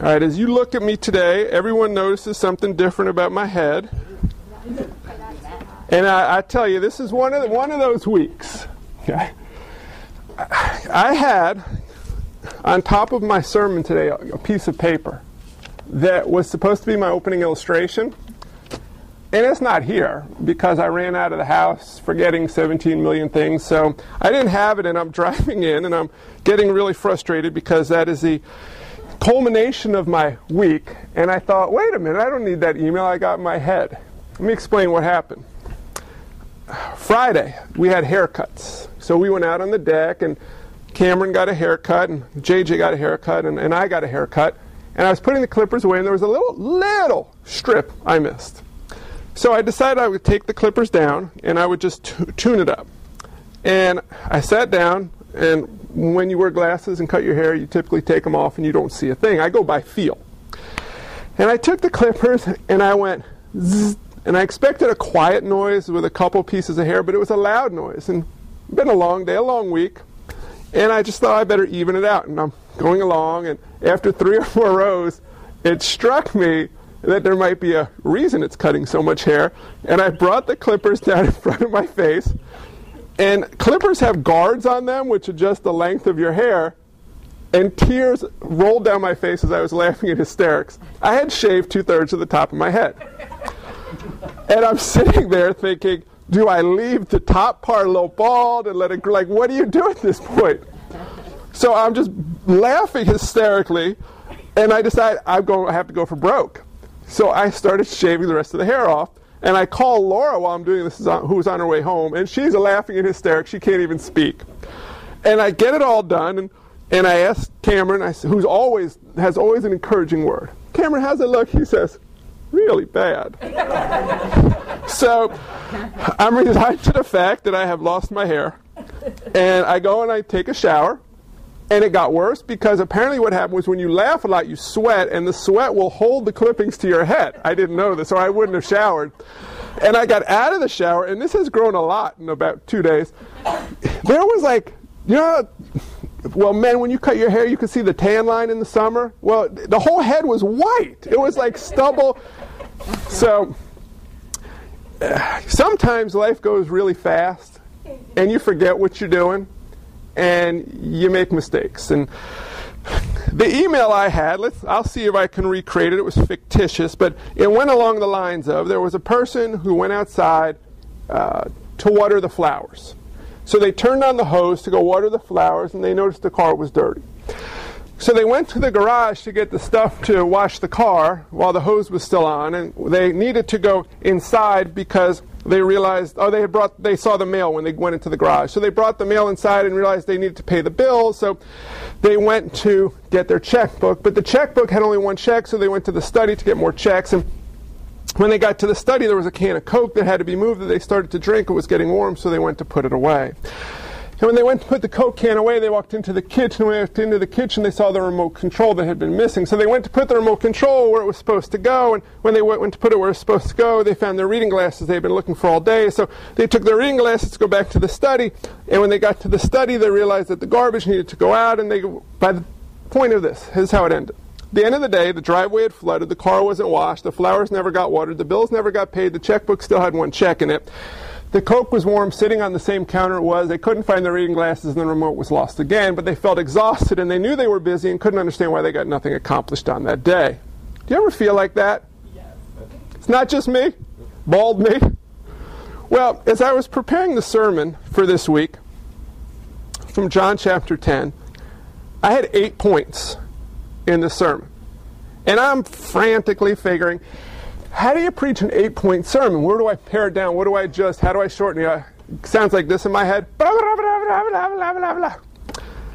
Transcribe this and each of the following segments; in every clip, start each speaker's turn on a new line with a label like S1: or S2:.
S1: All right, as you look at me today, everyone notices something different about my head. And I, I tell you, this is one of the, one of those weeks. Okay? I had on top of my sermon today a, a piece of paper that was supposed to be my opening illustration. And it's not here because I ran out of the house forgetting 17 million things. So I didn't have it, and I'm driving in, and I'm getting really frustrated because that is the culmination of my week. And I thought, wait a minute, I don't need that email I got in my head. Let me explain what happened. Friday, we had haircuts. So we went out on the deck, and Cameron got a haircut, and JJ got a haircut, and, and I got a haircut. And I was putting the clippers away, and there was a little, little strip I missed. So I decided I would take the clippers down, and I would just t- tune it up. And I sat down, and when you wear glasses and cut your hair, you typically take them off and you don't see a thing. I go by feel. And I took the clippers, and I went zzz, and I expected a quiet noise with a couple pieces of hair, but it was a loud noise. And been a long day, a long week. And I just thought I better even it out. And I'm going along, and after three or four rows, it struck me that there might be a reason it's cutting so much hair. And I brought the clippers down in front of my face. And clippers have guards on them which adjust the length of your hair. And tears rolled down my face as I was laughing in hysterics. I had shaved two thirds of the top of my head. And I'm sitting there thinking, do I leave the top part a little bald and let it grow? Like, what do you do at this point? So I'm just laughing hysterically, and I decide I'm going to have to go for broke. So I started shaving the rest of the hair off, and I call Laura while I'm doing this, who's on her way home, and she's laughing in hysterics. She can't even speak. And I get it all done, and, and I ask Cameron, I, who's always has always an encouraging word. Cameron, how's it look? He says, really bad. so I'm resigned to the fact that I have lost my hair. And I go and I take a shower. And it got worse because apparently what happened was when you laugh a lot, you sweat, and the sweat will hold the clippings to your head. I didn't know this, or I wouldn't have showered. And I got out of the shower, and this has grown a lot in about two days. There was like, you know, well, men, when you cut your hair, you can see the tan line in the summer. Well, the whole head was white. It was like stubble. So uh, sometimes life goes really fast, and you forget what you're doing and you make mistakes. And the email I had, let's, I'll see if I can recreate it. It was fictitious, but it went along the lines of there was a person who went outside uh, to water the flowers. So they turned on the hose to go water the flowers, and they noticed the car was dirty. So they went to the garage to get the stuff to wash the car while the hose was still on, and they needed to go inside because they realized oh they had brought they saw the mail when they went into the garage. So they brought the mail inside and realized they needed to pay the bill. So they went to get their checkbook. But the checkbook had only one check so they went to the study to get more checks. And when they got to the study there was a can of coke that had to be moved that they started to drink. It was getting warm so they went to put it away and when they went to put the Coke can away, they walked into the kitchen. When they walked into the kitchen, they saw the remote control that had been missing. So they went to put the remote control where it was supposed to go. And when they went to put it where it was supposed to go, they found their reading glasses they had been looking for all day. So they took their reading glasses to go back to the study. And when they got to the study, they realized that the garbage needed to go out. And they, by the point of this, is how it ended. At the end of the day, the driveway had flooded, the car wasn't washed, the flowers never got watered, the bills never got paid, the checkbook still had one check in it. The Coke was warm, sitting on the same counter it was. They couldn't find their reading glasses, and the remote was lost again, but they felt exhausted and they knew they were busy and couldn't understand why they got nothing accomplished on that day. Do you ever feel like that? Yes. It's not just me, bald me. Well, as I was preparing the sermon for this week from John chapter 10, I had eight points in the sermon. And I'm frantically figuring how do you preach an eight point sermon? Where do I pare it down? What do I adjust? How do I shorten it? it sounds like this in my head.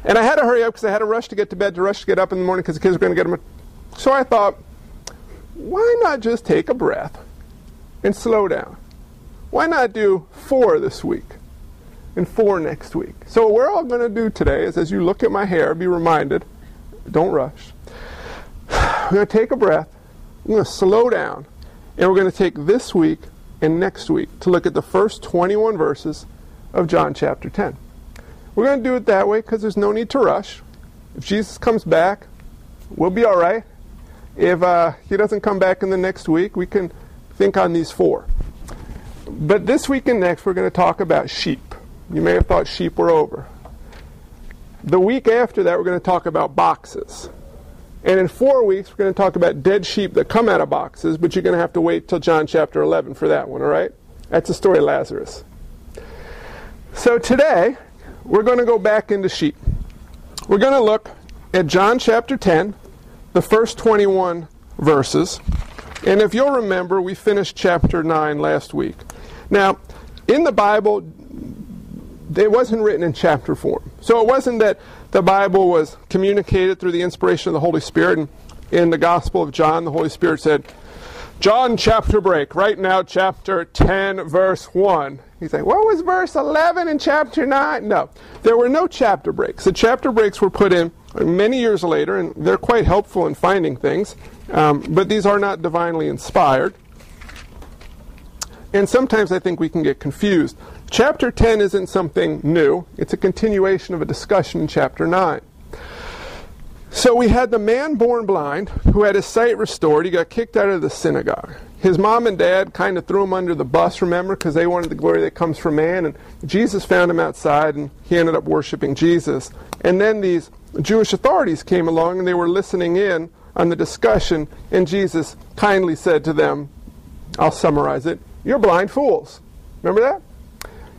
S1: And I had to hurry up because I had to rush to get to bed, to rush to get up in the morning because the kids were going to get them. So I thought, why not just take a breath and slow down? Why not do four this week and four next week? So, what we're all going to do today is as you look at my hair, be reminded don't rush. We're going to take a breath, we're going to slow down, and we're going to take this week and next week to look at the first 21 verses of John chapter 10. We're going to do it that way because there's no need to rush. If Jesus comes back, we'll be all right. if uh, he doesn't come back in the next week, we can think on these four. But this week and next, we're going to talk about sheep. You may have thought sheep were over. The week after that, we're going to talk about boxes. And in four weeks, we're going to talk about dead sheep that come out of boxes, but you're going to have to wait till John chapter 11 for that one, all right? That's the story of Lazarus. So today, we're going to go back into sheep. We're going to look at John chapter 10, the first 21 verses. And if you'll remember, we finished chapter 9 last week. Now, in the Bible, it wasn't written in chapter form. So it wasn't that the Bible was communicated through the inspiration of the Holy Spirit. And in the Gospel of John, the Holy Spirit said, John chapter break, right now, chapter 10, verse 1. He's like, what was verse 11 in chapter 9? No, there were no chapter breaks. The chapter breaks were put in many years later, and they're quite helpful in finding things, um, but these are not divinely inspired. And sometimes I think we can get confused. Chapter 10 isn't something new, it's a continuation of a discussion in chapter 9. So we had the man born blind who had his sight restored. He got kicked out of the synagogue. His mom and dad kind of threw him under the bus, remember, because they wanted the glory that comes from man. And Jesus found him outside and he ended up worshiping Jesus. And then these Jewish authorities came along and they were listening in on the discussion. And Jesus kindly said to them, I'll summarize it, You're blind fools. Remember that?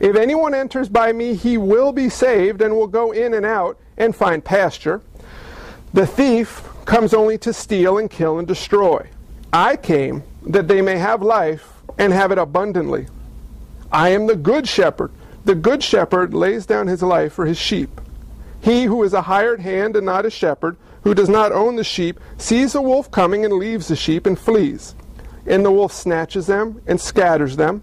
S1: If anyone enters by me, he will be saved and will go in and out and find pasture. The thief comes only to steal and kill and destroy. I came that they may have life and have it abundantly. I am the good shepherd. The good shepherd lays down his life for his sheep. He who is a hired hand and not a shepherd, who does not own the sheep, sees a wolf coming and leaves the sheep and flees. And the wolf snatches them and scatters them.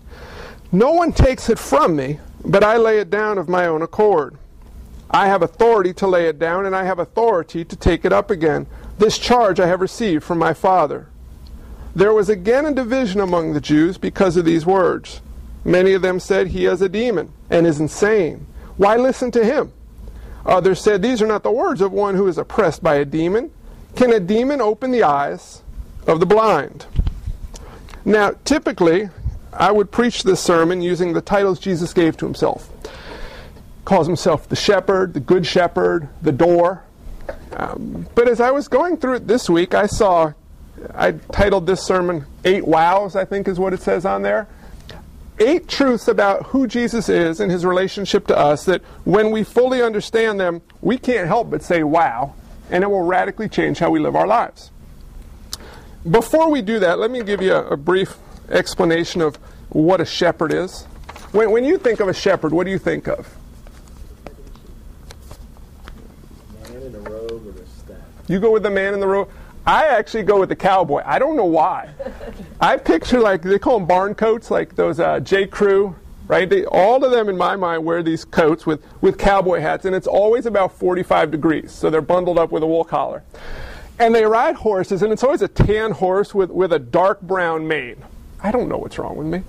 S1: No one takes it from me, but I lay it down of my own accord. I have authority to lay it down, and I have authority to take it up again. This charge I have received from my Father. There was again a division among the Jews because of these words. Many of them said, He has a demon and is insane. Why listen to him? Others said, These are not the words of one who is oppressed by a demon. Can a demon open the eyes of the blind? Now, typically, I would preach this sermon using the titles Jesus gave to himself. He Calls himself the shepherd, the good shepherd, the door. Um, but as I was going through it this week, I saw, I titled this sermon Eight Wows, I think is what it says on there. Eight truths about who Jesus is and his relationship to us that when we fully understand them, we can't help but say wow, and it will radically change how we live our lives. Before we do that, let me give you a, a brief explanation of what a shepherd is. When, when you think of a shepherd, what do you think of?
S2: Man in a robe with a staff.
S1: You go with the man in the robe. I actually go with the cowboy. I don't know why. I picture like they call them barn coats, like those uh, J. Crew, right? They, all of them in my mind wear these coats with, with cowboy hats, and it's always about 45 degrees, so they're bundled up with a wool collar. And they ride horses, and it's always a tan horse with, with a dark brown mane. I don't know what's wrong with me.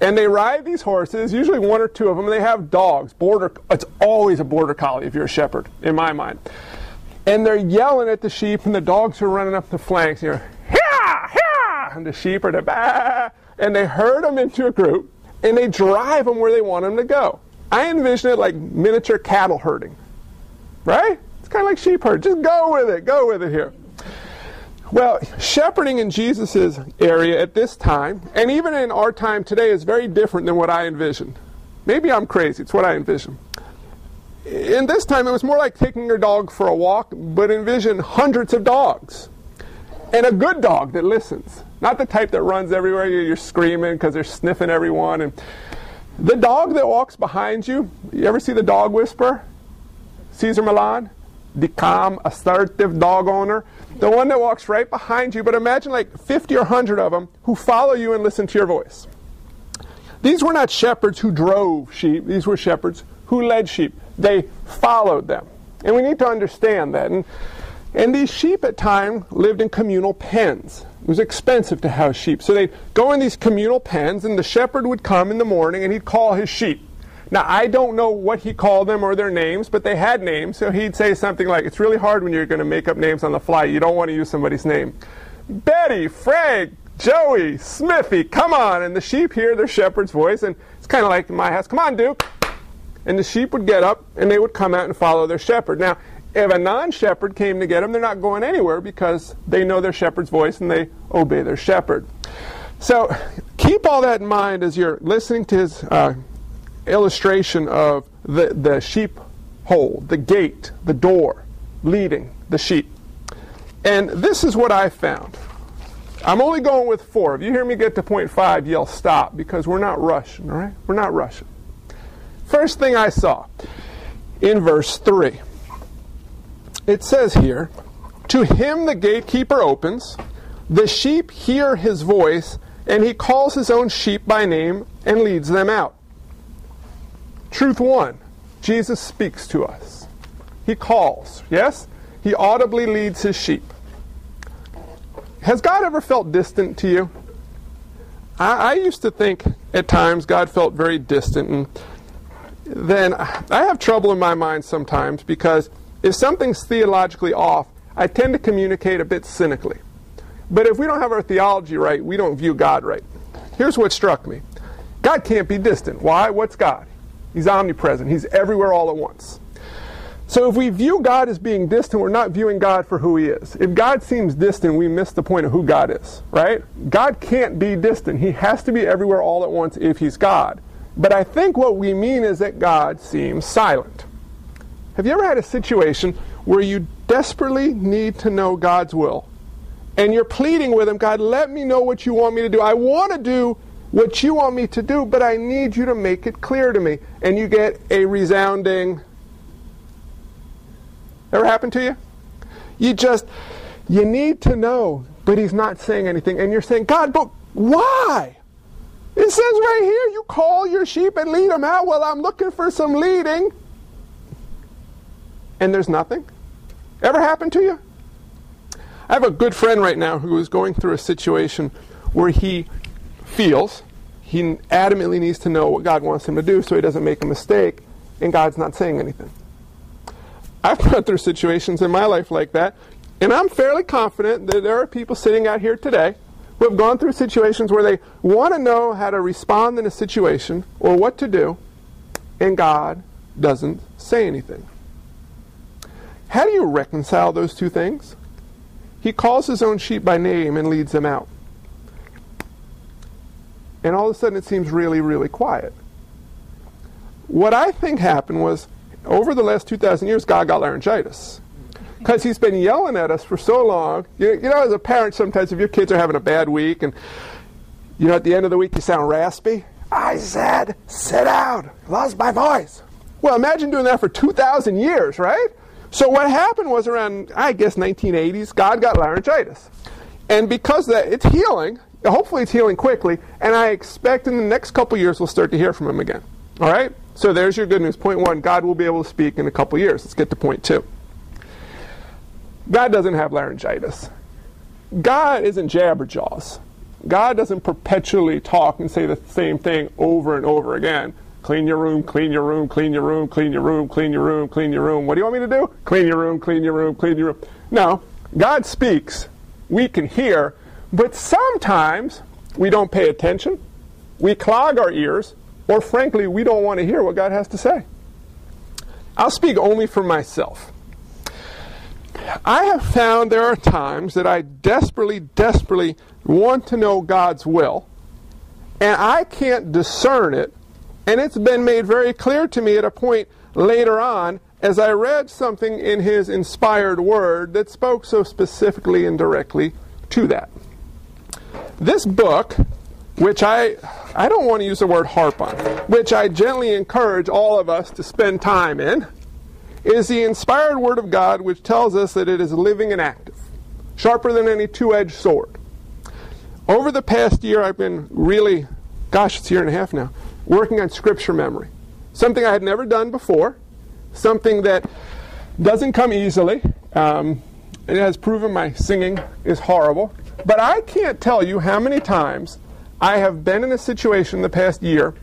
S1: And they ride these horses, usually one or two of them, and they have dogs. Border, it's always a border collie if you're a shepherd, in my mind. And they're yelling at the sheep, and the dogs are running up the flanks. And you're, yeah, yeah, and the sheep are the bah, and they herd them into a group, and they drive them where they want them to go. I envision it like miniature cattle herding, right? It's kind of like sheep herd. Just go with it, go with it here. Well, shepherding in Jesus' area at this time, and even in our time today, is very different than what I envisioned. Maybe I'm crazy, it's what I envision. In this time, it was more like taking your dog for a walk, but envision hundreds of dogs. And a good dog that listens. Not the type that runs everywhere, you're screaming because they're sniffing everyone. And the dog that walks behind you, you ever see the dog whisper? Cesar Millan? The calm, assertive dog owner. The one that walks right behind you, but imagine like 50 or 100 of them who follow you and listen to your voice. These were not shepherds who drove sheep, these were shepherds who led sheep. They followed them. And we need to understand that. And, and these sheep at times lived in communal pens. It was expensive to house sheep. So they'd go in these communal pens, and the shepherd would come in the morning and he'd call his sheep. Now, I don't know what he called them or their names, but they had names. So he'd say something like, It's really hard when you're going to make up names on the fly. You don't want to use somebody's name. Betty, Frank, Joey, Smithy, come on. And the sheep hear their shepherd's voice, and it's kind of like in my house, Come on, Duke. And the sheep would get up and they would come out and follow their shepherd. Now, if a non shepherd came to get them, they're not going anywhere because they know their shepherd's voice and they obey their shepherd. So keep all that in mind as you're listening to his uh, illustration of the, the sheep hole, the gate, the door leading the sheep. And this is what I found. I'm only going with four. If you hear me get to point five, yell stop because we're not rushing, all right? We're not rushing. First thing I saw in verse 3 it says here, To him the gatekeeper opens, the sheep hear his voice, and he calls his own sheep by name and leads them out. Truth one Jesus speaks to us. He calls, yes? He audibly leads his sheep. Has God ever felt distant to you? I, I used to think at times God felt very distant, and then I have trouble in my mind sometimes because if something's theologically off, I tend to communicate a bit cynically. But if we don't have our theology right, we don't view God right. Here's what struck me God can't be distant. Why? What's God? He's omnipresent, He's everywhere all at once. So if we view God as being distant, we're not viewing God for who He is. If God seems distant, we miss the point of who God is, right? God can't be distant. He has to be everywhere all at once if He's God. But I think what we mean is that God seems silent. Have you ever had a situation where you desperately need to know God's will? And you're pleading with Him, God, let me know what you want me to do. I want to do what you want me to do, but I need you to make it clear to me. And you get a resounding. Ever happened to you? You just, you need to know, but He's not saying anything. And you're saying, God, but why? It says right here, you call your sheep and lead them out. Well, I'm looking for some leading and there's nothing? Ever happened to you? I have a good friend right now who is going through a situation where he feels he adamantly needs to know what God wants him to do so he doesn't make a mistake, and God's not saying anything. I've gone through situations in my life like that, and I'm fairly confident that there are people sitting out here today who have gone through situations where they want to know how to respond in a situation or what to do, and God doesn't say anything. How do you reconcile those two things? He calls his own sheep by name and leads them out. And all of a sudden it seems really, really quiet. What I think happened was over the last 2,000 years, God got laryngitis. Because he's been yelling at us for so long. You, you know, as a parent, sometimes if your kids are having a bad week and, you know, at the end of the week you sound raspy, I said, sit down, lost my voice. Well, imagine doing that for 2,000 years, right? So what happened was around, I guess, 1980s, God got laryngitis. And because that, it's healing. Hopefully it's healing quickly. And I expect in the next couple years we'll start to hear from him again. All right? So there's your good news. Point one, God will be able to speak in a couple years. Let's get to point two. God doesn't have laryngitis. God isn't jabberjaws. God doesn't perpetually talk and say the same thing over and over again. Clean your room, clean your room, clean your room, clean your room, clean your room, clean your room. What do you want me to do? Clean your room, clean your room, clean your room. No, God speaks. We can hear, but sometimes we don't pay attention. We clog our ears, or frankly, we don't want to hear what God has to say. I'll speak only for myself. I have found there are times that I desperately, desperately want to know God's will, and I can't discern it, and it's been made very clear to me at a point later on as I read something in His inspired word that spoke so specifically and directly to that. This book, which I I don't want to use the word harp on, which I gently encourage all of us to spend time in is the inspired Word of God, which tells us that it is living and active, sharper than any two edged sword. Over the past year, I've been really, gosh, it's a year and a half now, working on scripture memory. Something I had never done before, something that doesn't come easily. Um, it has proven my singing is horrible. But I can't tell you how many times I have been in a situation in the past year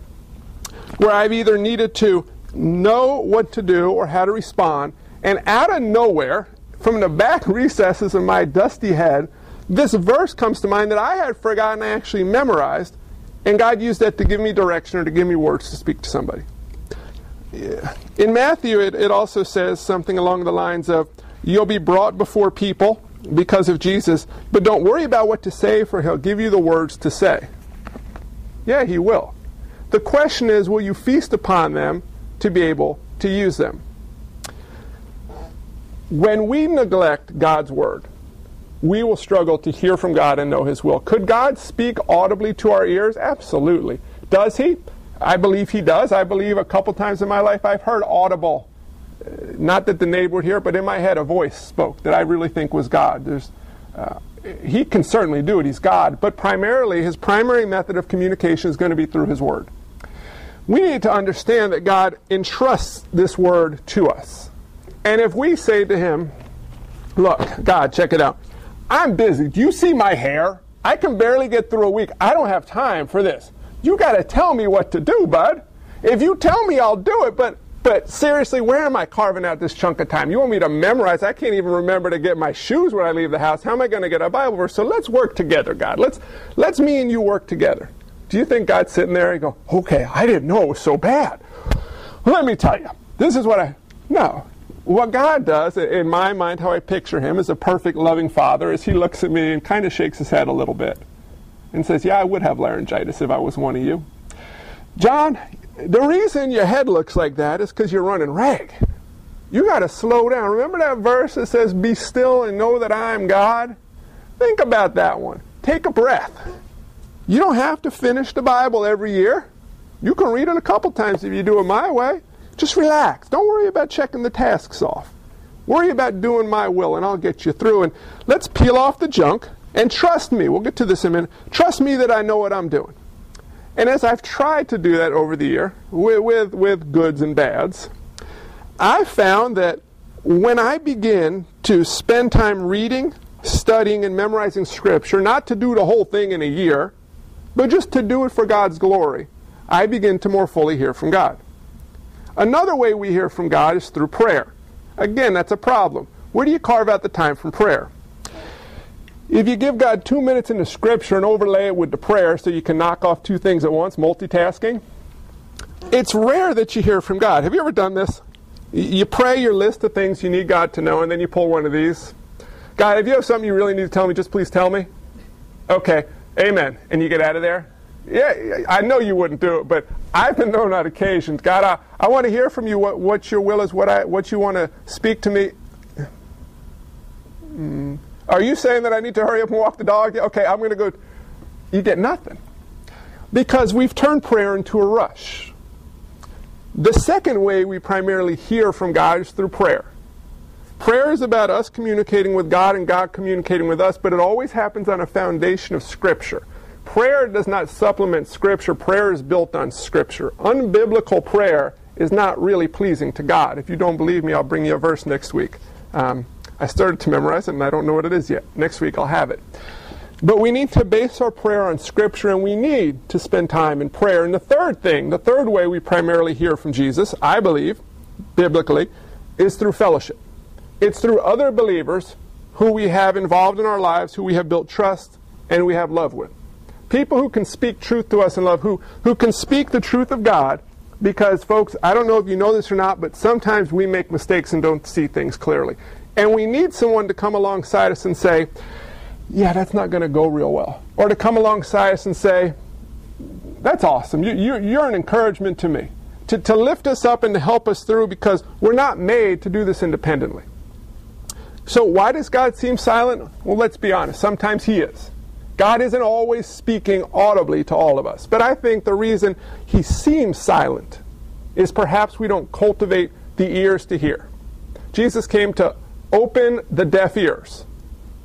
S1: where I've either needed to know what to do or how to respond. And out of nowhere, from the back recesses of my dusty head, this verse comes to mind that I had forgotten I actually memorized, and God used that to give me direction or to give me words to speak to somebody. In Matthew, it, it also says something along the lines of, You'll be brought before people because of Jesus, but don't worry about what to say, for He'll give you the words to say. Yeah, He will. The question is, will you feast upon them to be able to use them. When we neglect God's word, we will struggle to hear from God and know His will. Could God speak audibly to our ears? Absolutely. Does He? I believe He does. I believe a couple times in my life I've heard audible, not that the neighbor would hear, but in my head a voice spoke that I really think was God. There's, uh, he can certainly do it. He's God. But primarily, His primary method of communication is going to be through His Word we need to understand that God entrusts this word to us. And if we say to Him, Look, God, check it out. I'm busy. Do you see my hair? I can barely get through a week. I don't have time for this. You got to tell me what to do, bud. If you tell me, I'll do it. But but seriously, where am I carving out this chunk of time? You want me to memorize? I can't even remember to get my shoes when I leave the house. How am I going to get a Bible verse? So let's work together, God. Let's let's me and you work together. Do you think God's sitting there and go, okay, I didn't know it was so bad. Let me tell you, this is what I, no. What God does, in my mind, how I picture him as a perfect, loving father, is he looks at me and kind of shakes his head a little bit and says, yeah, I would have laryngitis if I was one of you. John, the reason your head looks like that is because you're running rag. You got to slow down. Remember that verse that says, Be still and know that I am God? Think about that one. Take a breath. You don't have to finish the Bible every year. You can read it a couple times if you do it my way. Just relax. Don't worry about checking the tasks off. Worry about doing my will, and I'll get you through. And let's peel off the junk and trust me. We'll get to this in a minute. Trust me that I know what I'm doing. And as I've tried to do that over the year, with, with, with goods and bads, I found that when I begin to spend time reading, studying, and memorizing Scripture, not to do the whole thing in a year, but just to do it for God's glory, I begin to more fully hear from God. Another way we hear from God is through prayer. Again, that's a problem. Where do you carve out the time from prayer? If you give God two minutes in the scripture and overlay it with the prayer so you can knock off two things at once, multitasking, it's rare that you hear from God. Have you ever done this? You pray your list of things you need God to know, and then you pull one of these. God, if you have something you really need to tell me, just please tell me. Okay, Amen. And you get out of there? Yeah, I know you wouldn't do it, but I've been known on occasions. God, I, I want to hear from you what, what your will is, what, I, what you want to speak to me. Mm. Are you saying that I need to hurry up and walk the dog? Okay, I'm going to go. You get nothing. Because we've turned prayer into a rush. The second way we primarily hear from God is through prayer. Prayer is about us communicating with God and God communicating with us, but it always happens on a foundation of Scripture. Prayer does not supplement Scripture, prayer is built on Scripture. Unbiblical prayer is not really pleasing to God. If you don't believe me, I'll bring you a verse next week. Um, I started to memorize it and I don't know what it is yet. Next week I'll have it. But we need to base our prayer on Scripture and we need to spend time in prayer. And the third thing, the third way we primarily hear from Jesus, I believe, biblically, is through fellowship. It's through other believers who we have involved in our lives, who we have built trust and we have love with. People who can speak truth to us in love, who, who can speak the truth of God, because, folks, I don't know if you know this or not, but sometimes we make mistakes and don't see things clearly. And we need someone to come alongside us and say, yeah, that's not going to go real well. Or to come alongside us and say, that's awesome. You, you, you're an encouragement to me. To, to lift us up and to help us through because we're not made to do this independently. So, why does God seem silent? Well, let's be honest. Sometimes He is. God isn't always speaking audibly to all of us. But I think the reason He seems silent is perhaps we don't cultivate the ears to hear. Jesus came to open the deaf ears.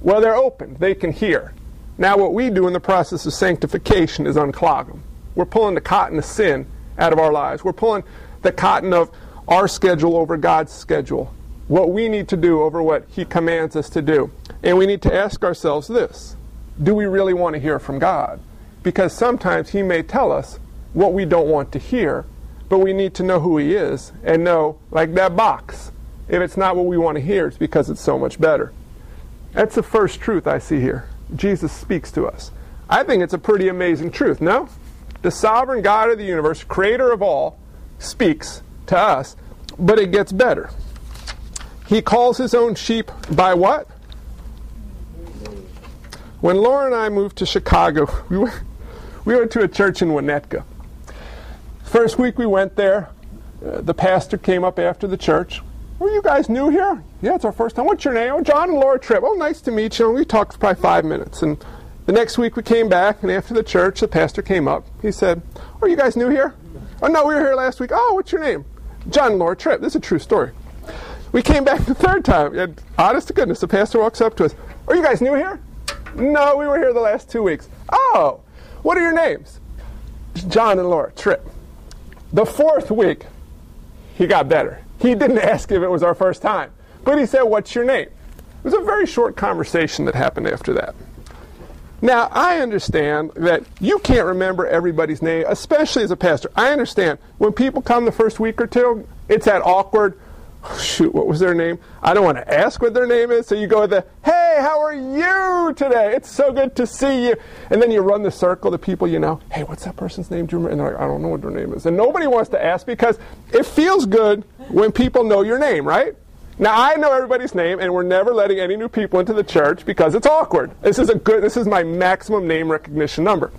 S1: Well, they're open, they can hear. Now, what we do in the process of sanctification is unclog them. We're pulling the cotton of sin out of our lives. We're pulling the cotton of our schedule over God's schedule. What we need to do over what He commands us to do. And we need to ask ourselves this Do we really want to hear from God? Because sometimes He may tell us what we don't want to hear, but we need to know who He is and know, like that box, if it's not what we want to hear, it's because it's so much better. That's the first truth I see here. Jesus speaks to us. I think it's a pretty amazing truth, no? The sovereign God of the universe, creator of all, speaks to us, but it gets better. He calls his own sheep by what? When Laura and I moved to Chicago, we went, we went to a church in Winnetka. First week we went there, uh, the pastor came up after the church. Were you guys new here? Yeah, it's our first time. What's your name? Oh, John and Laura Tripp. Oh, nice to meet you. And we talked for probably five minutes. And the next week we came back, and after the church, the pastor came up. He said, Are you guys new here? Oh, no, we were here last week. Oh, what's your name? John and Laura Tripp. This is a true story. We came back the third time, and honest to goodness, the pastor walks up to us. Are you guys new here? No, we were here the last two weeks. Oh, what are your names? John and Laura Tripp. The fourth week, he got better. He didn't ask if it was our first time, but he said, What's your name? It was a very short conversation that happened after that. Now, I understand that you can't remember everybody's name, especially as a pastor. I understand when people come the first week or two, it's that awkward, shoot, what was their name? I don't want to ask what their name is, so you go with the, hey, how are you today? It's so good to see you. And then you run the circle to people you know, hey, what's that person's name? Do you remember? And they're like, I don't know what their name is. And nobody wants to ask because it feels good when people know your name, right? Now I know everybody's name, and we're never letting any new people into the church because it's awkward. This is a good. This is my maximum name recognition number.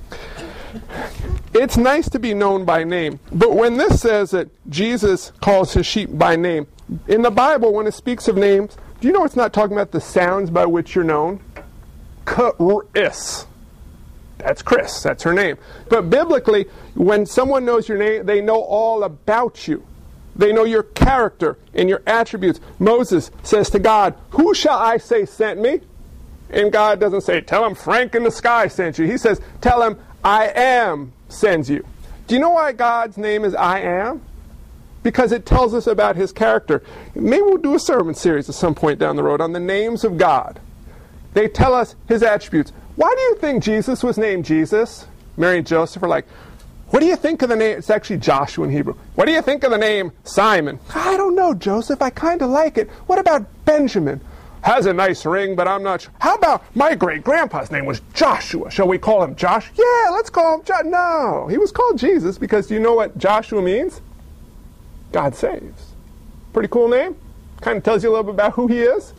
S1: It's nice to be known by name, but when this says that Jesus calls his sheep by name, in the Bible, when it speaks of names, do you know it's not talking about the sounds by which you're known? Chris. That's Chris. That's her name. But biblically, when someone knows your name, they know all about you. They know your character and your attributes. Moses says to God, Who shall I say sent me? And God doesn't say, Tell him Frank in the sky sent you. He says, Tell him, I am sends you. Do you know why God's name is I am? Because it tells us about his character. Maybe we'll do a sermon series at some point down the road on the names of God. They tell us his attributes. Why do you think Jesus was named Jesus? Mary and Joseph are like, what do you think of the name? It's actually Joshua in Hebrew. What do you think of the name Simon? I don't know, Joseph. I kind of like it. What about Benjamin? Has a nice ring, but I'm not sure. How about my great grandpa's name was Joshua? Shall we call him Josh? Yeah, let's call him Josh. No, he was called Jesus because do you know what Joshua means? God saves. Pretty cool name. Kind of tells you a little bit about who he is.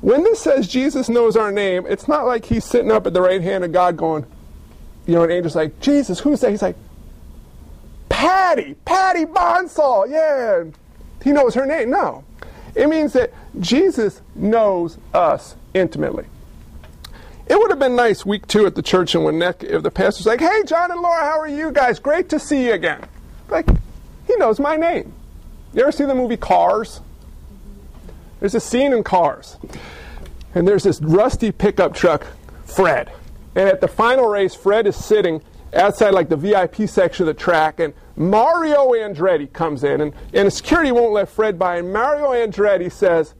S1: When this says Jesus knows our name, it's not like he's sitting up at the right hand of God going, you know, an angel's like, Jesus, who's that? He's like, Patty, Patty Bonsall, yeah. He knows her name. No. It means that Jesus knows us intimately. It would have been nice week two at the church in Winnetka if the pastor's like, hey, John and Laura, how are you guys? Great to see you again. Like, knows my name. You ever see the movie Cars? There's a scene in Cars, and there's this rusty pickup truck, Fred. And at the final race, Fred is sitting outside like the VIP section of the track, and Mario Andretti comes in, and, and security won't let Fred by. And Mario Andretti says,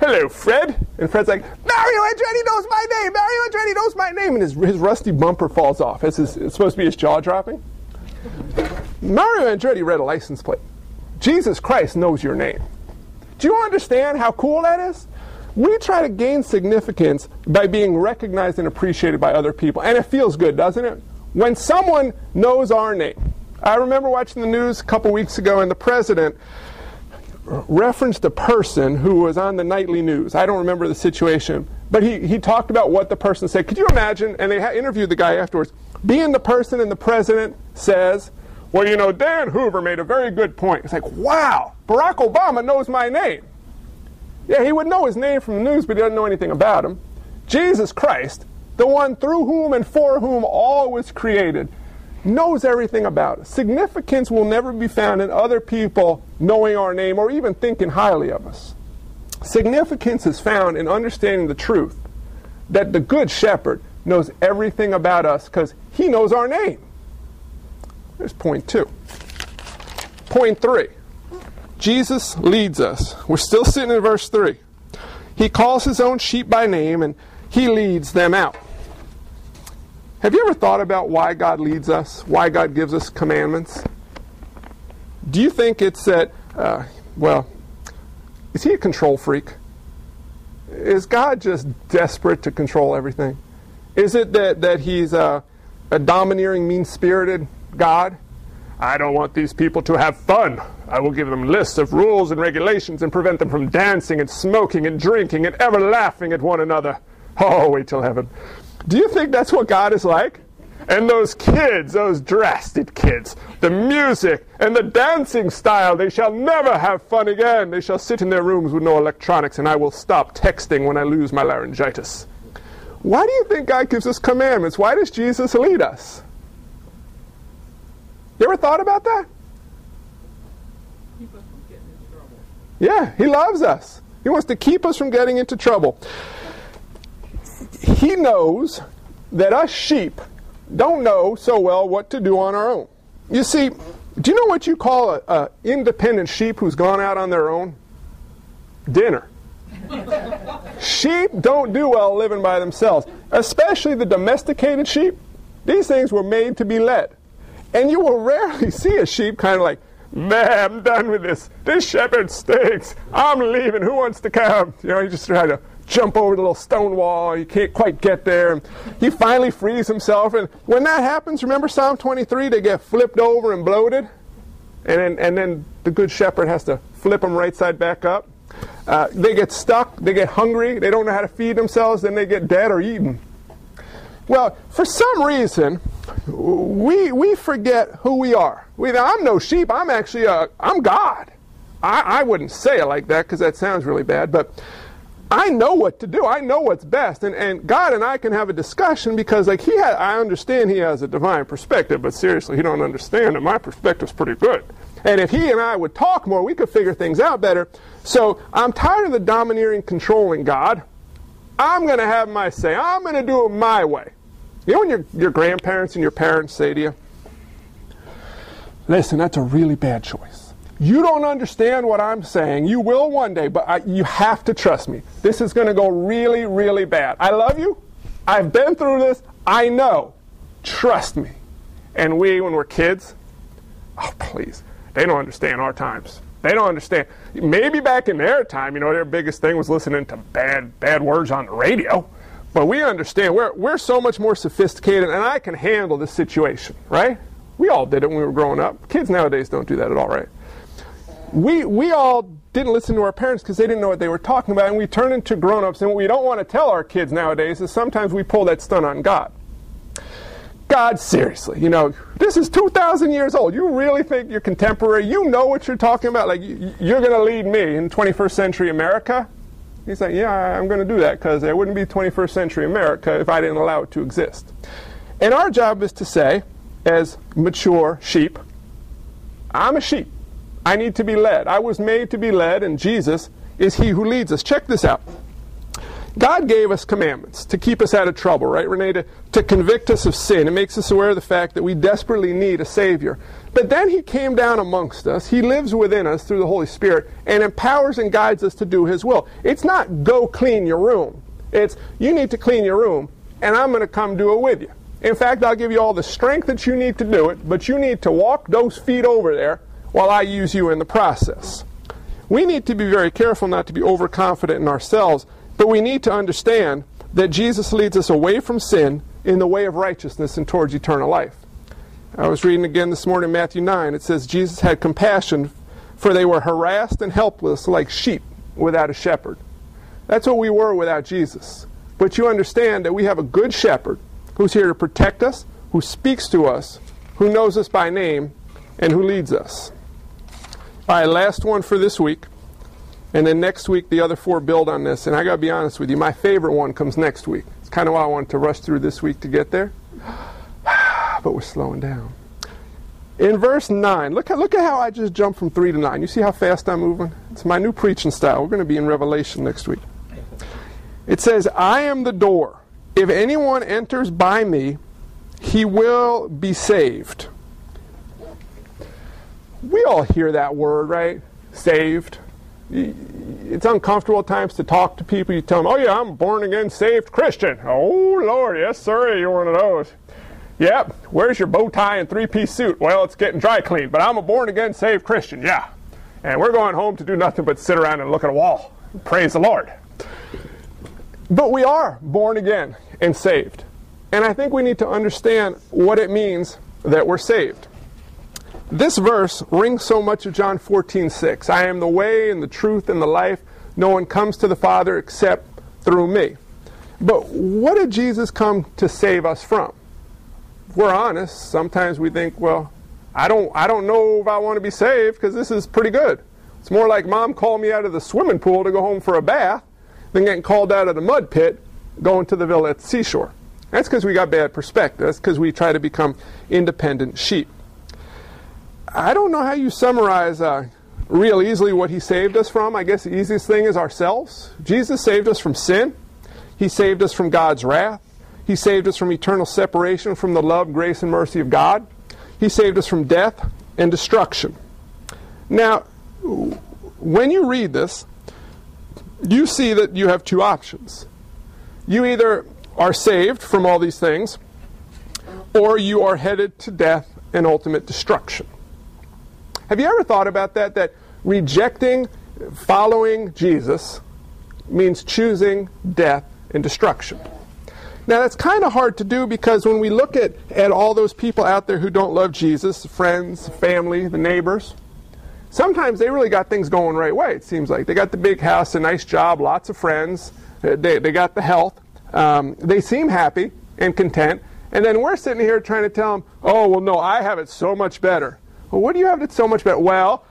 S1: hello, Fred. And Fred's like, Mario Andretti knows my name. Mario Andretti knows my name. And his, his rusty bumper falls off. It's, his, it's supposed to be his jaw dropping. Mario Andretti read a license plate. Jesus Christ knows your name. Do you understand how cool that is? We try to gain significance by being recognized and appreciated by other people. And it feels good, doesn't it? When someone knows our name. I remember watching the news a couple weeks ago, and the president referenced a person who was on the nightly news. I don't remember the situation, but he, he talked about what the person said. Could you imagine? And they interviewed the guy afterwards. Being the person and the president says, Well, you know, Dan Hoover made a very good point. It's like, wow, Barack Obama knows my name. Yeah, he would know his name from the news, but he doesn't know anything about him. Jesus Christ, the one through whom and for whom all was created, knows everything about us. Significance will never be found in other people knowing our name or even thinking highly of us. Significance is found in understanding the truth that the Good Shepherd knows everything about us because he knows our name. There's point two. Point three Jesus leads us. We're still sitting in verse 3. He calls his own sheep by name and he leads them out. Have you ever thought about why God leads us? Why God gives us commandments? Do you think it's that, uh, well, is he a control freak? Is God just desperate to control everything? Is it that, that he's a, a domineering, mean spirited God? I don't want these people to have fun. I will give them lists of rules and regulations and prevent them from dancing and smoking and drinking and ever laughing at one another. Oh, wait till heaven. Do you think that's what God is like? And those kids, those drastic kids, the music and the dancing style, they shall never have fun again. They shall sit in their rooms with no electronics, and I will stop texting when I lose my laryngitis. Why do you think God gives us commandments? Why does Jesus lead us? You ever thought about that? Yeah, He loves us. He wants to keep us from getting into trouble he knows that us sheep don't know so well what to do on our own. You see, do you know what you call an a independent sheep who's gone out on their own? Dinner. sheep don't do well living by themselves, especially the domesticated sheep. These things were made to be led. And you will rarely see a sheep kind of like, man, I'm done with this. This shepherd stinks. I'm leaving. Who wants to come? You know, he just try to jump over the little stone wall. You can't quite get there. He finally frees himself. And when that happens, remember Psalm 23? They get flipped over and bloated. And then, and then the good shepherd has to flip them right side back up. Uh, they get stuck. They get hungry. They don't know how to feed themselves. Then they get dead or eaten. Well, for some reason, we, we forget who we are. We, I'm no sheep. I'm actually a, I'm God. I, I wouldn't say it like that because that sounds really bad, but I know what to do. I know what's best. And, and God and I can have a discussion because like he had, I understand he has a divine perspective, but seriously, he don't understand that my perspective's pretty good. And if he and I would talk more, we could figure things out better. So I'm tired of the domineering, controlling God. I'm going to have my say. I'm going to do it my way. You know when your, your grandparents and your parents say to you, listen, that's a really bad choice. You don't understand what I'm saying. You will one day, but I, you have to trust me. This is going to go really, really bad. I love you. I've been through this. I know. Trust me. And we, when we're kids, oh, please, they don't understand our times. They don't understand. Maybe back in their time, you know, their biggest thing was listening to bad, bad words on the radio. But we understand. We're, we're so much more sophisticated, and I can handle this situation, right? We all did it when we were growing up. Kids nowadays don't do that at all, right? we, we all didn't listen to our parents because they didn't know what they were talking about, and we turn into grown ups. And what we don't want to tell our kids nowadays is sometimes we pull that stunt on God. God, seriously, you know, this is 2,000 years old. You really think you're contemporary? You know what you're talking about? Like, you're going to lead me in 21st century America? He's like, yeah, I'm going to do that because there wouldn't be 21st century America if I didn't allow it to exist. And our job is to say, as mature sheep, I'm a sheep. I need to be led. I was made to be led, and Jesus is He who leads us. Check this out. God gave us commandments to keep us out of trouble, right, Renee? To, to convict us of sin. It makes us aware of the fact that we desperately need a Savior. But then He came down amongst us. He lives within us through the Holy Spirit and empowers and guides us to do His will. It's not go clean your room. It's you need to clean your room, and I'm going to come do it with you. In fact, I'll give you all the strength that you need to do it, but you need to walk those feet over there while I use you in the process. We need to be very careful not to be overconfident in ourselves, but we need to understand that Jesus leads us away from sin in the way of righteousness and towards eternal life. I was reading again this morning Matthew 9. It says, Jesus had compassion, for they were harassed and helpless like sheep without a shepherd. That's what we were without Jesus. But you understand that we have a good shepherd who's here to protect us, who speaks to us, who knows us by name, and who leads us. All right, last one for this week. And then next week, the other four build on this. And I got to be honest with you, my favorite one comes next week. It's kind of why I wanted to rush through this week to get there. but we're slowing down. In verse 9, look at, look at how I just jumped from 3 to 9. You see how fast I'm moving? It's my new preaching style. We're going to be in Revelation next week. It says, I am the door. If anyone enters by me, he will be saved. We all hear that word, right? Saved. It's uncomfortable at times to talk to people. You tell them, oh, yeah, I'm born again, saved Christian. Oh, Lord, yes, sir, you're one of those. Yep, where's your bow tie and three piece suit? Well, it's getting dry cleaned, but I'm a born again, saved Christian, yeah. And we're going home to do nothing but sit around and look at a wall. Praise the Lord. But we are born again and saved. And I think we need to understand what it means that we're saved. This verse rings so much of John 14, 6. I am the way and the truth and the life. No one comes to the Father except through me. But what did Jesus come to save us from? If we're honest, sometimes we think, well, I don't, I don't know if I want to be saved because this is pretty good. It's more like mom called me out of the swimming pool to go home for a bath than getting called out of the mud pit going to the villa at the seashore. That's because we got bad perspective. That's because we try to become independent sheep. I don't know how you summarize uh, real easily what he saved us from. I guess the easiest thing is ourselves. Jesus saved us from sin. He saved us from God's wrath. He saved us from eternal separation from the love, grace, and mercy of God. He saved us from death and destruction. Now, when you read this, you see that you have two options. You either are saved from all these things, or you are headed to death and ultimate destruction. Have you ever thought about that? That rejecting following Jesus means choosing death and destruction. Now, that's kind of hard to do because when we look at, at all those people out there who don't love Jesus, friends, family, the neighbors, sometimes they really got things going right way, it seems like. They got the big house, a nice job, lots of friends, uh, they, they got the health, um, they seem happy and content. And then we're sitting here trying to tell them, oh, well, no, I have it so much better. Well, what do you have that's so much better? Well,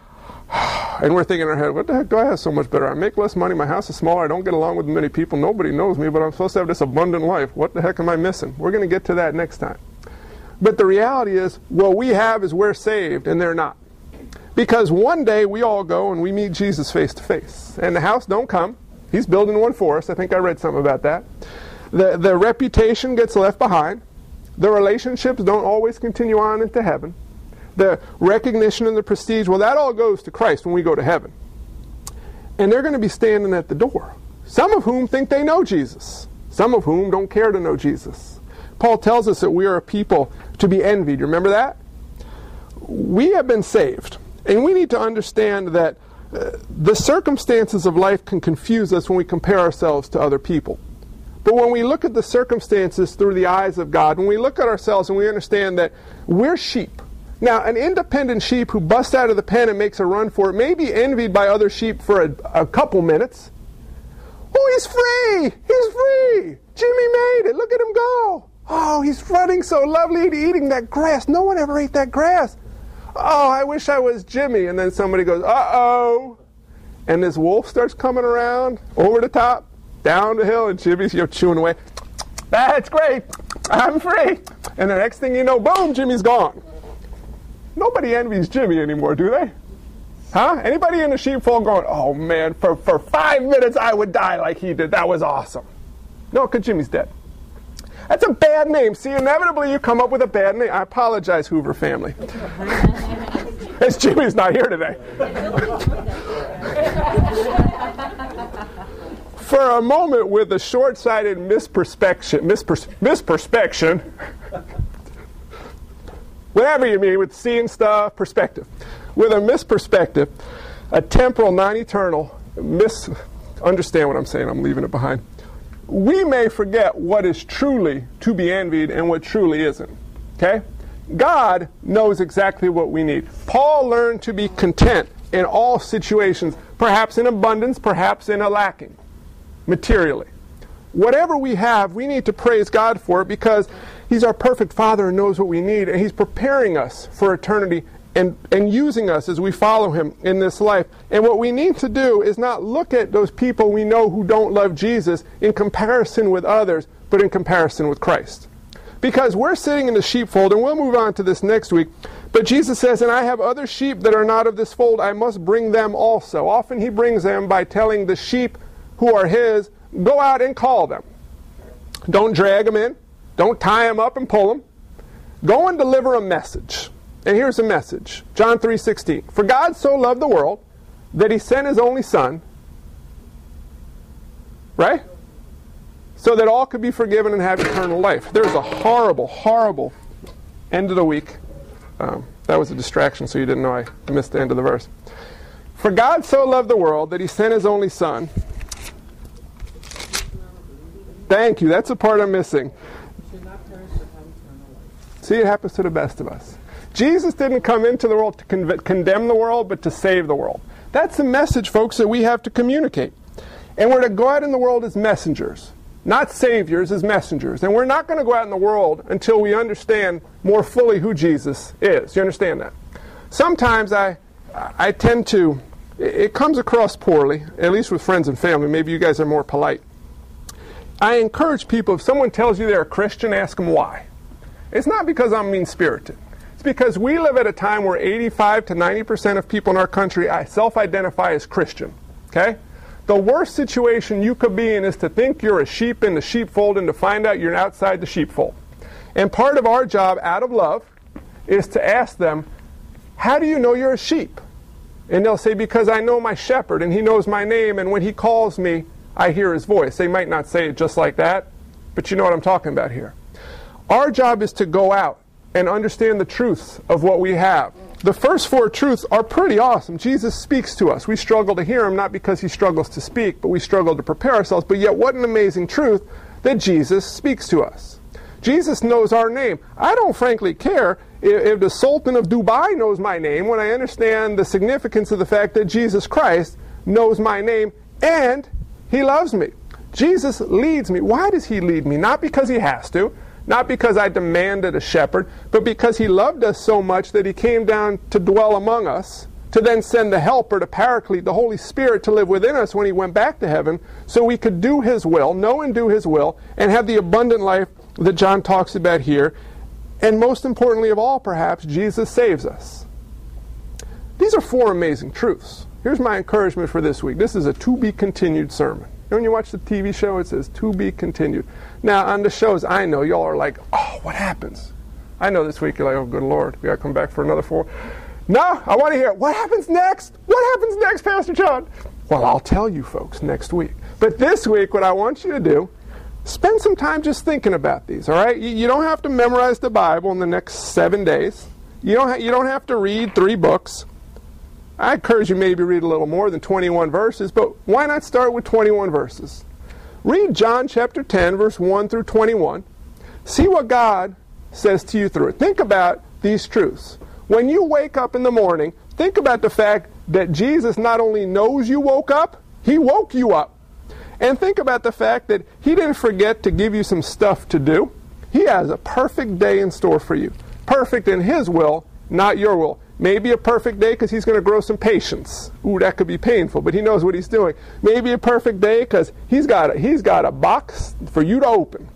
S1: and we're thinking in our head, what the heck do I have so much better? I make less money, my house is smaller, I don't get along with many people, nobody knows me, but I'm supposed to have this abundant life. What the heck am I missing? We're going to get to that next time. But the reality is, what we have is we're saved, and they're not. Because one day we all go and we meet Jesus face to face. And the house don't come. He's building one for us. I think I read something about that. The, the reputation gets left behind. The relationships don't always continue on into heaven. The recognition and the prestige, well, that all goes to Christ when we go to heaven. And they're going to be standing at the door. Some of whom think they know Jesus. Some of whom don't care to know Jesus. Paul tells us that we are a people to be envied. Remember that? We have been saved. And we need to understand that uh, the circumstances of life can confuse us when we compare ourselves to other people. But when we look at the circumstances through the eyes of God, when we look at ourselves and we understand that we're sheep. Now, an independent sheep who busts out of the pen and makes a run for it may be envied by other sheep for a, a couple minutes. Oh, he's free! He's free! Jimmy made it! Look at him go! Oh, he's running so lovely eating that grass. No one ever ate that grass. Oh, I wish I was Jimmy. And then somebody goes, uh oh. And this wolf starts coming around over the top down the hill, and Jimmy's you know, chewing away. That's great. I'm free. And the next thing you know, boom, Jimmy's gone. Nobody envies Jimmy anymore, do they? Huh? Anybody in the sheepfold going, oh man, for, for five minutes I would die like he did. That was awesome. No, because Jimmy's dead. That's a bad name. See, inevitably you come up with a bad name. I apologize, Hoover family. As Jimmy's not here today. For a moment, with a short sighted misperspection, mispers- misperspection, whatever you mean, with seeing stuff, perspective. With a misperspective, a temporal, non eternal, mis. Understand what I'm saying, I'm leaving it behind. We may forget what is truly to be envied and what truly isn't. Okay? God knows exactly what we need. Paul learned to be content in all situations, perhaps in abundance, perhaps in a lacking, materially. Whatever we have, we need to praise God for it because He's our perfect Father and knows what we need, and He's preparing us for eternity and, and using us as we follow Him in this life. And what we need to do is not look at those people we know who don't love Jesus in comparison with others, but in comparison with Christ. Because we're sitting in the sheepfold, and we'll move on to this next week. But Jesus says, And I have other sheep that are not of this fold, I must bring them also. Often he brings them by telling the sheep who are his, Go out and call them. Don't drag them in, don't tie them up and pull them. Go and deliver a message. And here's the message John 3:16. For God so loved the world that he sent his only son, right? So that all could be forgiven and have eternal life. There's a horrible, horrible end of the week. Um, that was a distraction, so you didn't know I missed the end of the verse. For God so loved the world that he sent his only son. Thank you. That's the part I'm missing. See, it happens to the best of us. Jesus didn't come into the world to con- condemn the world, but to save the world. That's the message, folks, that we have to communicate. And we're to go out in the world as messengers, not saviors, as messengers. And we're not going to go out in the world until we understand more fully who Jesus is. You understand that? Sometimes I, I tend to, it comes across poorly, at least with friends and family. Maybe you guys are more polite. I encourage people, if someone tells you they're a Christian, ask them why. It's not because I'm mean spirited. It's because we live at a time where 85 to 90% of people in our country self identify as Christian. Okay? The worst situation you could be in is to think you're a sheep in the sheepfold and to find out you're outside the sheepfold. And part of our job, out of love, is to ask them, How do you know you're a sheep? And they'll say, Because I know my shepherd and he knows my name, and when he calls me, I hear his voice. They might not say it just like that, but you know what I'm talking about here. Our job is to go out and understand the truths of what we have. The first four truths are pretty awesome. Jesus speaks to us. We struggle to hear him not because he struggles to speak, but we struggle to prepare ourselves. But yet, what an amazing truth that Jesus speaks to us. Jesus knows our name. I don't frankly care if, if the Sultan of Dubai knows my name when I understand the significance of the fact that Jesus Christ knows my name and he loves me. Jesus leads me. Why does he lead me? Not because he has to, not because I demanded a shepherd, but because he loved us so much that he came down to dwell among us, to then send the helper, the paraclete, the Holy Spirit to live within us when he went back to heaven, so we could do his will, know and do his will, and have the abundant life that John talks about here. And most importantly of all, perhaps, Jesus saves us. These are four amazing truths. Here's my encouragement for this week. This is a to be continued sermon. When you watch the TV show, it says to be continued. Now, on the shows, I know y'all are like, oh, what happens? I know this week you're like, oh, good Lord, we got to come back for another four. No, I want to hear what happens next. What happens next, Pastor John? Well, I'll tell you folks next week. But this week, what I want you to do, spend some time just thinking about these, all right? You, you don't have to memorize the Bible in the next seven days. You don't, ha- you don't have to read three books. I encourage you maybe read a little more than 21 verses, but why not start with 21 verses? Read John chapter 10, verse 1 through 21. See what God says to you through it. Think about these truths. When you wake up in the morning, think about the fact that Jesus not only knows you woke up, he woke you up. And think about the fact that he didn't forget to give you some stuff to do. He has a perfect day in store for you. Perfect in his will, not your will. Maybe a perfect day because he's going to grow some patience. Ooh, that could be painful, but he knows what he's doing. Maybe a perfect day because he's got a, he's got a box for you to open.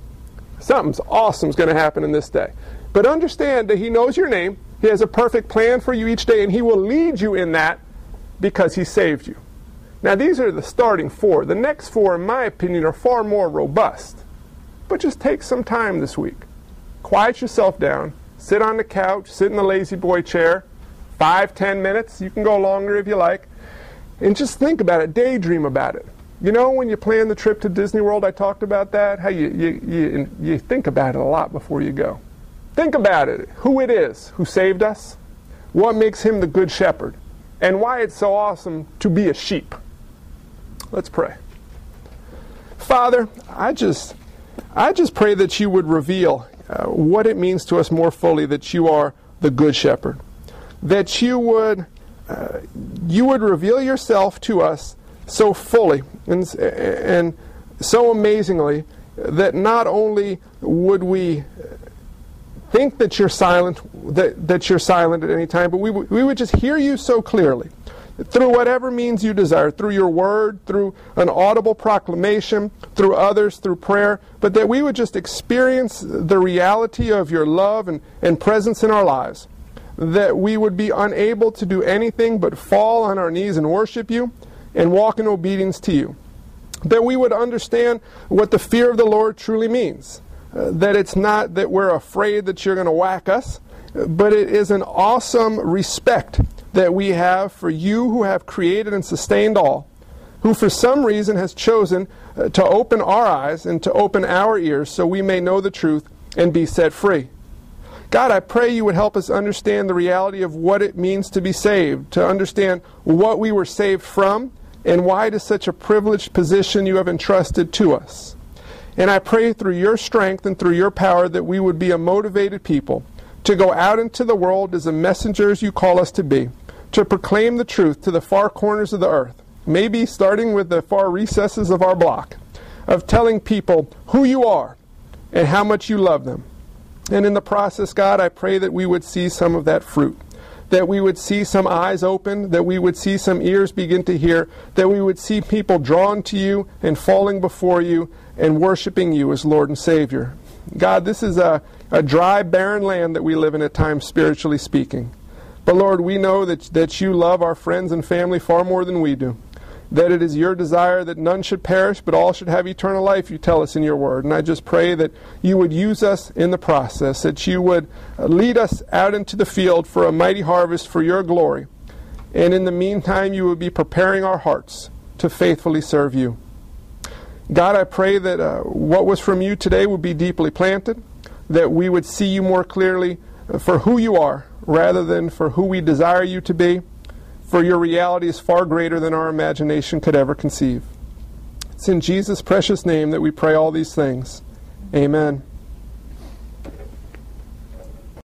S1: Something's awesome is going to happen in this day. But understand that he knows your name. He has a perfect plan for you each day, and he will lead you in that because he saved you. Now, these are the starting four. The next four, in my opinion, are far more robust. But just take some time this week. Quiet yourself down. Sit on the couch, sit in the lazy boy chair, five, ten minutes. You can go longer if you like. And just think about it, daydream about it. You know, when you plan the trip to Disney World, I talked about that, how you, you, you, you think about it a lot before you go. Think about it who it is who saved us, what makes him the good shepherd, and why it's so awesome to be a sheep. Let's pray. Father, I just, I just pray that you would reveal uh, what it means to us more fully that you are the good shepherd, that you would, uh, you would reveal yourself to us so fully and, and so amazingly that not only would we think that you're silent, that, that you're silent at any time, but we, we would just hear you so clearly through whatever means you desire, through your word, through an audible proclamation, through others, through prayer, but that we would just experience the reality of your love and, and presence in our lives. That we would be unable to do anything but fall on our knees and worship you and walk in obedience to you. That we would understand what the fear of the Lord truly means. Uh, that it's not that we're afraid that you're going to whack us, but it is an awesome respect that we have for you who have created and sustained all, who for some reason has chosen uh, to open our eyes and to open our ears so we may know the truth and be set free. God, I pray you would help us understand the reality of what it means to be saved, to understand what we were saved from, and why it is such a privileged position you have entrusted to us. And I pray through your strength and through your power that we would be a motivated people to go out into the world as the messengers you call us to be to proclaim the truth to the far corners of the earth, maybe starting with the far recesses of our block, of telling people who you are and how much you love them. And in the process, God, I pray that we would see some of that fruit. That we would see some eyes open, that we would see some ears begin to hear, that we would see people drawn to you and falling before you and worshiping you as Lord and Savior. God, this is a, a dry, barren land that we live in at times, spiritually speaking. But Lord, we know that, that you love our friends and family far more than we do. That it is your desire that none should perish, but all should have eternal life, you tell us in your word. And I just pray that you would use us in the process, that you would lead us out into the field for a mighty harvest for your glory. And in the meantime, you would be preparing our hearts to faithfully serve you. God, I pray that uh, what was from you today would be deeply planted, that we would see you more clearly for who you are rather than for who we desire you to be, for your reality is far greater than our imagination could ever conceive. It's in Jesus' precious name that we pray all these things. Amen.